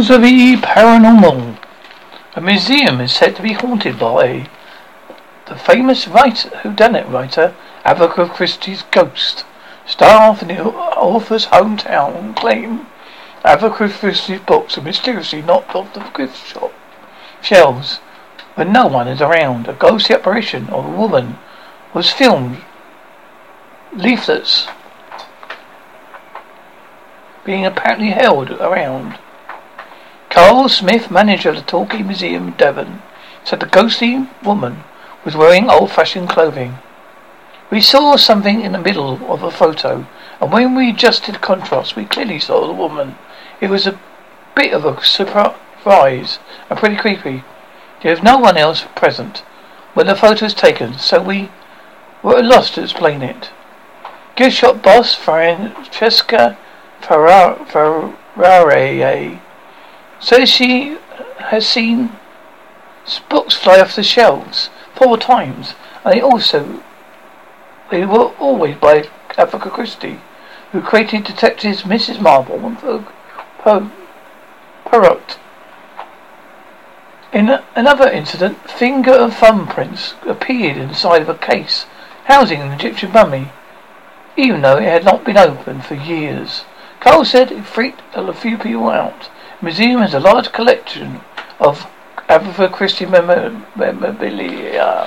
Tales of the Paranormal. A museum is said to be haunted by the famous writer, whodunit writer, Agatha Christie's ghost. Staff in the author's hometown claim Agatha Christie's books are mysteriously knocked off the gift shop shelves when no one is around. A ghostly apparition of a woman was filmed. Leaflets being apparently held around. Carl Smith, manager of the Torquay Museum Devon, said the ghostly woman was wearing old-fashioned clothing. We saw something in the middle of a photo, and when we adjusted contrast, we clearly saw the woman. It was a bit of a surprise and pretty creepy. There was no one else present when the photo was taken, so we were at loss to explain it. Shop boss Francesca Ferrari says she has seen books fly off the shelves four times, and they also they were always by Agatha Christie, who created detectives Mrs. Marple and Poirot. In another incident, finger and thumbprints appeared inside of a case housing an Egyptian mummy, even though it had not been opened for years. Cole said it freaked a few people out. Museum has a large collection of Agatha Christie memorabilia.